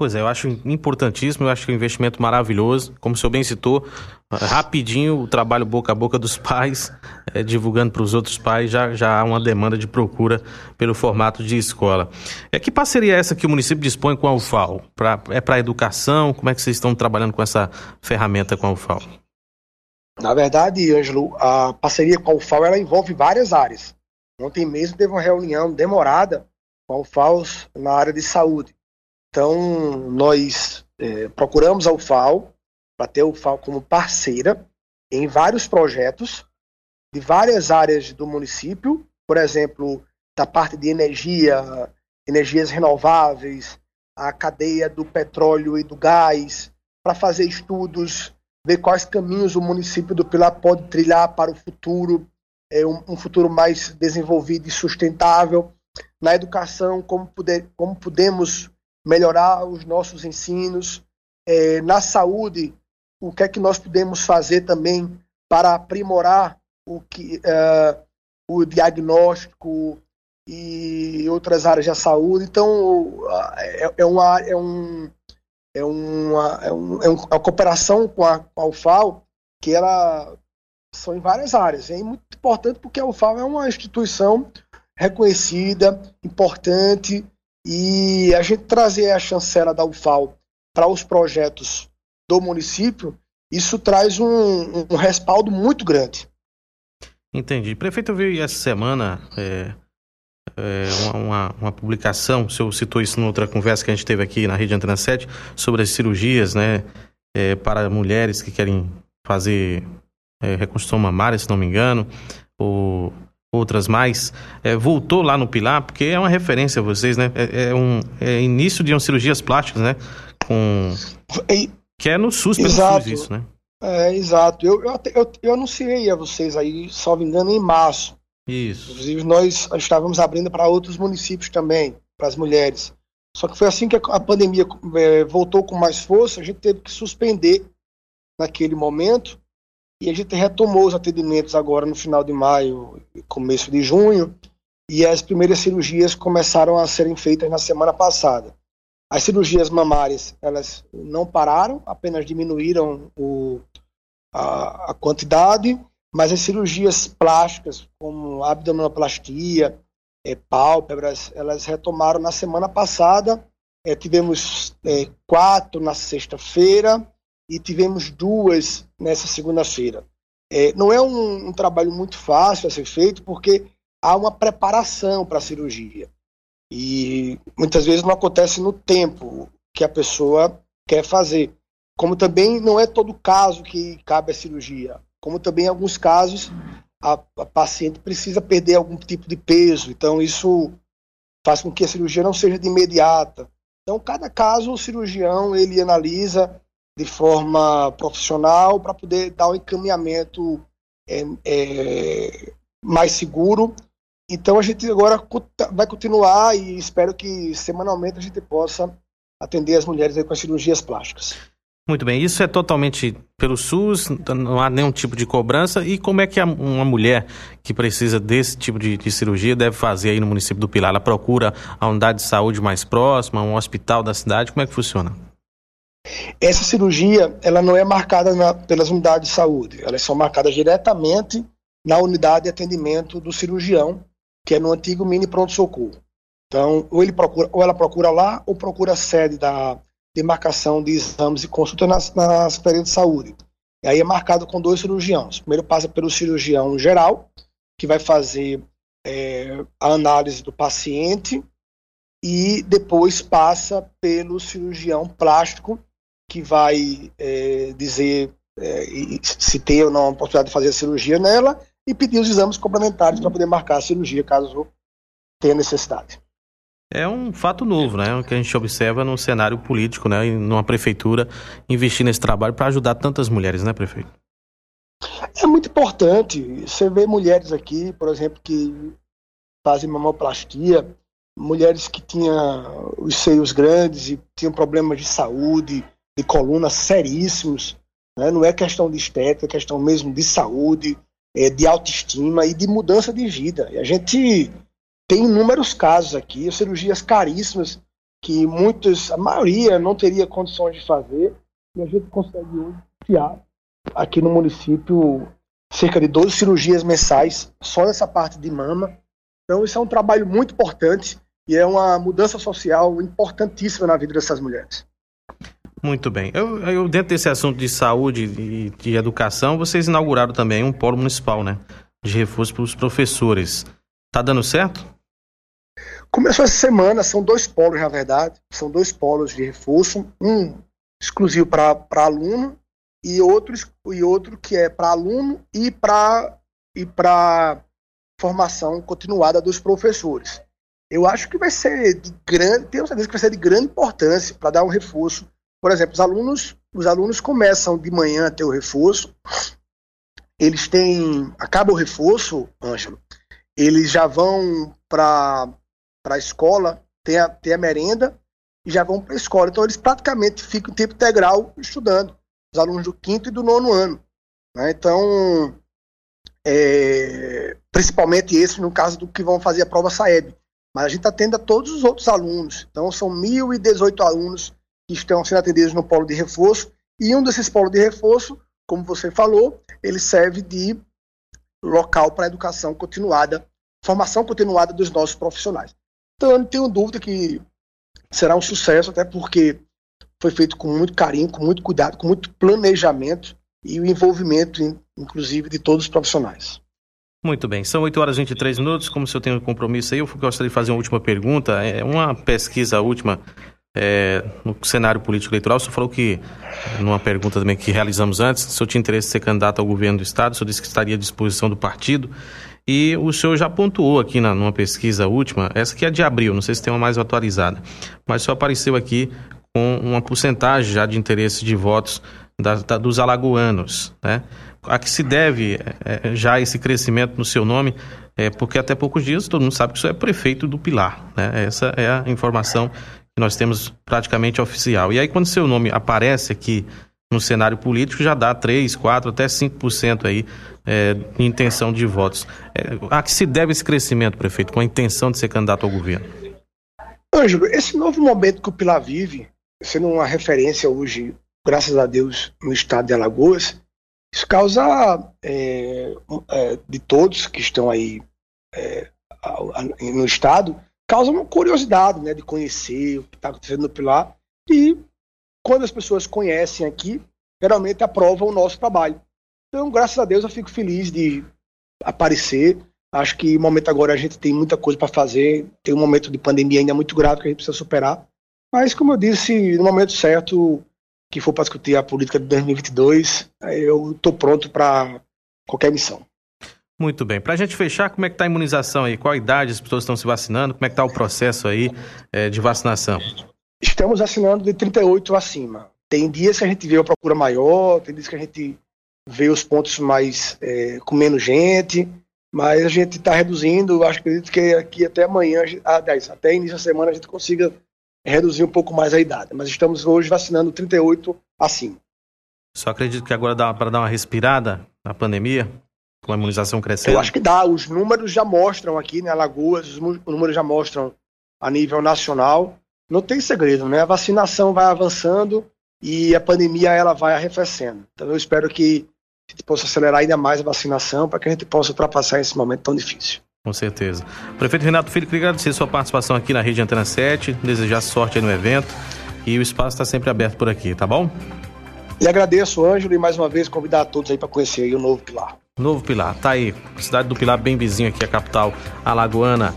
Pois é, eu acho importantíssimo, eu acho que é um investimento maravilhoso. Como o senhor bem citou, rapidinho o trabalho boca a boca dos pais, é, divulgando para os outros pais, já, já há uma demanda de procura pelo formato de escola. É Que parceria é essa que o município dispõe com a UFAL? Pra, é para a educação? Como é que vocês estão trabalhando com essa ferramenta com a UFAL? Na verdade, Ângelo, a parceria com a UFAL ela envolve várias áreas. Ontem mesmo teve uma reunião demorada com a UFAL na área de saúde então, nós é, procuramos a UFAL, para ter a UFAL como parceira em vários projetos de várias áreas do município, por exemplo, da parte de energia, energias renováveis, a cadeia do petróleo e do gás, para fazer estudos, ver quais caminhos o município do Pilar pode trilhar para o futuro, é, um, um futuro mais desenvolvido e sustentável. Na educação, como, poder, como podemos melhorar os nossos ensinos. É, na saúde, o que é que nós podemos fazer também para aprimorar o, que, é, o diagnóstico e outras áreas da saúde. Então, é, é, uma, é, um, é, uma, é, um, é uma cooperação com a, com a UFAO que ela são em várias áreas. É muito importante porque a UFAO é uma instituição reconhecida, importante, e a gente trazer a chancela da UFAL para os projetos do município, isso traz um, um respaldo muito grande. Entendi. Prefeito, eu vi essa semana é, é, uma, uma, publicação, o senhor citou isso em outra conversa que a gente teve aqui na Rede Antena 7, sobre as cirurgias né, é, para mulheres que querem fazer é, reconstrução mamária, se não me engano, ou outras mais, é, voltou lá no Pilar, porque é uma referência a vocês, né? É, é um é início de umas cirurgias plásticas, né? Com... Que é no SUS, pelo exato. SUS isso, né? É, exato. Eu, eu, eu, eu anunciei a vocês aí, só me engano, em março. Isso. Inclusive, nós estávamos abrindo para outros municípios também, para as mulheres. Só que foi assim que a pandemia é, voltou com mais força, a gente teve que suspender naquele momento e a gente retomou os atendimentos agora no final de maio, começo de junho, e as primeiras cirurgias começaram a serem feitas na semana passada. As cirurgias mamárias, elas não pararam, apenas diminuíram o, a, a quantidade, mas as cirurgias plásticas, como abdominoplastia, é, pálpebras, elas retomaram na semana passada. É, tivemos é, quatro na sexta-feira, e tivemos duas nessa segunda-feira. É, não é um, um, trabalho muito fácil a ser feito, porque há uma preparação para a cirurgia. E muitas vezes não acontece no tempo que a pessoa quer fazer. Como também não é todo caso que cabe a cirurgia. Como também em alguns casos a, a paciente precisa perder algum tipo de peso. Então isso faz com que a cirurgia não seja de imediata. Então cada caso o cirurgião ele analisa de forma profissional para poder dar um encaminhamento é, é, mais seguro. Então a gente agora vai continuar e espero que semanalmente a gente possa atender as mulheres com as cirurgias plásticas. Muito bem, isso é totalmente pelo SUS, não há nenhum tipo de cobrança. E como é que uma mulher que precisa desse tipo de, de, cirurgia deve fazer aí no município do Pilar? Ela procura a unidade de saúde mais próxima, um hospital da cidade? Como é que funciona? Essa cirurgia, ela não é marcada na, pelas unidades de saúde, elas são marcadas diretamente na unidade de atendimento do cirurgião, que é no antigo mini pronto-socorro. Então, ou, ele procura, ou ela procura lá, ou procura a sede da demarcação de exames e consulta na, na Secretaria de Saúde. E aí é marcado com dois cirurgiões. Primeiro passa pelo cirurgião geral, que vai fazer é, a análise do paciente, e depois passa pelo cirurgião plástico, que vai é, dizer é, se tem ou não a possibilidade de fazer a cirurgia nela e pedir os exames complementares para poder marcar a cirurgia caso tenha necessidade. É um fato novo, né? O que a gente observa no cenário político, né? E numa prefeitura investir nesse trabalho para ajudar tantas mulheres, né, prefeito? É muito importante. Você vê mulheres aqui, por exemplo, que fazem mamoplastia, mulheres que tinham os seios grandes e tinham problemas de saúde, de coluna seríssimos. Né? Não é questão de estética, é questão mesmo de saúde, é, de autoestima e de mudança de vida. E a gente tem inúmeros casos aqui, cirurgias caríssimas que muitos, a maioria, não teria condições de fazer, e a gente consegue hoje criar aqui no município cerca de 12 cirurgias mensais só nessa parte de mama. Então, isso é um trabalho muito importante e é uma mudança social importantíssima na vida dessas mulheres. Muito bem. Eu, eu, dentro desse assunto de saúde e de educação, vocês inauguraram também um polo municipal, né? De reforço para os professores. Tá dando certo? Começou essa semana, são dois polos, na verdade. São dois polos de reforço. Um exclusivo para aluno e outro, e outro que é para aluno e para e para formação continuada dos professores. Eu acho que vai ser de grande, tenho certeza que vai ser de grande importância para dar um reforço. Por exemplo, os alunos, os alunos começam de manhã a ter o reforço, eles têm, acaba o reforço, Ângelo, eles já vão para a escola, tem a, tem a merenda e já vão para a escola. Então eles praticamente ficam em tempo integral estudando os alunos do quinto e do nono ano. Né? Então, é, principalmente esses no caso do que vão fazer a prova SAEB. Mas a gente atende a todos os outros alunos. Então, são 1.018 alunos que estão sendo atendidos no polo de reforço. E um desses polos de reforço, como você falou, ele serve de local para educação continuada, formação continuada dos nossos profissionais. Então, eu não tenho dúvida que será um sucesso, até porque foi feito com muito carinho, com muito cuidado, com muito planejamento e o envolvimento, inclusive, de todos os profissionais. Muito bem, são 8 horas e 23 minutos. Como se eu tenho um compromisso aí, eu gostaria de fazer uma última pergunta. É uma pesquisa última é, no cenário político eleitoral. O senhor falou que, numa pergunta também que realizamos antes, se eu tinha interesse em ser candidato ao governo do Estado, o senhor disse que estaria à disposição do partido. E o senhor já pontuou aqui na, numa pesquisa última, essa que é de abril, não sei se tem uma mais atualizada, mas só apareceu aqui com uma porcentagem já de interesse de votos da, da, dos alagoanos, né? A que se deve é, já esse crescimento no seu nome, é, porque até poucos dias todo mundo sabe que isso é prefeito do Pilar, né? Essa é a informação que nós temos praticamente oficial. E aí quando seu nome aparece aqui no cenário político, já dá 3, 4, até 5% aí é, intenção de votos. É, a que se deve esse crescimento, prefeito, com a intenção de ser candidato ao governo? Ângelo, esse novo momento que o Pilar vive, sendo uma referência hoje, graças a Deus, no estado de Alagoas, isso causa é, é, de todos que estão aí é, no estado, causa uma curiosidade né, de conhecer o que está acontecendo no Pilar e quando as pessoas conhecem aqui, geralmente aprovam o nosso trabalho. Então, graças a Deus, eu fico feliz de aparecer. Acho que no momento agora a gente tem muita coisa para fazer, tem um momento de pandemia ainda muito grave que a gente precisa superar. Mas, como eu disse, no momento certo, que for para discutir a política de 2022, eu estou pronto para qualquer missão. Muito bem. Para a gente fechar, como é que está a imunização aí? Qual a idade as pessoas estão se vacinando? Como é que está o processo aí é, de vacinação? Estamos vacinando de 38 acima. Tem dias que a gente vê uma procura maior, tem dias que a gente vê os pontos mais é, com menos gente, mas a gente está reduzindo. Acho acredito que aqui até amanhã, até início da semana, a gente consiga reduzir um pouco mais a idade. Mas estamos hoje vacinando 38 acima. Só acredito que agora dá para dar uma respirada na pandemia, com a imunização crescendo? Eu acho que dá. Os números já mostram aqui, né, Alagoas, os números já mostram a nível nacional. Não tem segredo, né? A vacinação vai avançando e a pandemia ela vai arrefecendo. Então eu espero que a gente possa acelerar ainda mais a vacinação para que a gente possa ultrapassar esse momento tão difícil. Com certeza. Prefeito Renato Filho, queria agradecer a sua participação aqui na Rede Antena 7, desejar sorte no evento e o espaço está sempre aberto por aqui, tá bom? E agradeço, Ângelo, e mais uma vez convidar a todos aí para conhecer o Novo Pilar. Novo Pilar, tá aí. Cidade do Pilar bem vizinho aqui, a capital alagoana.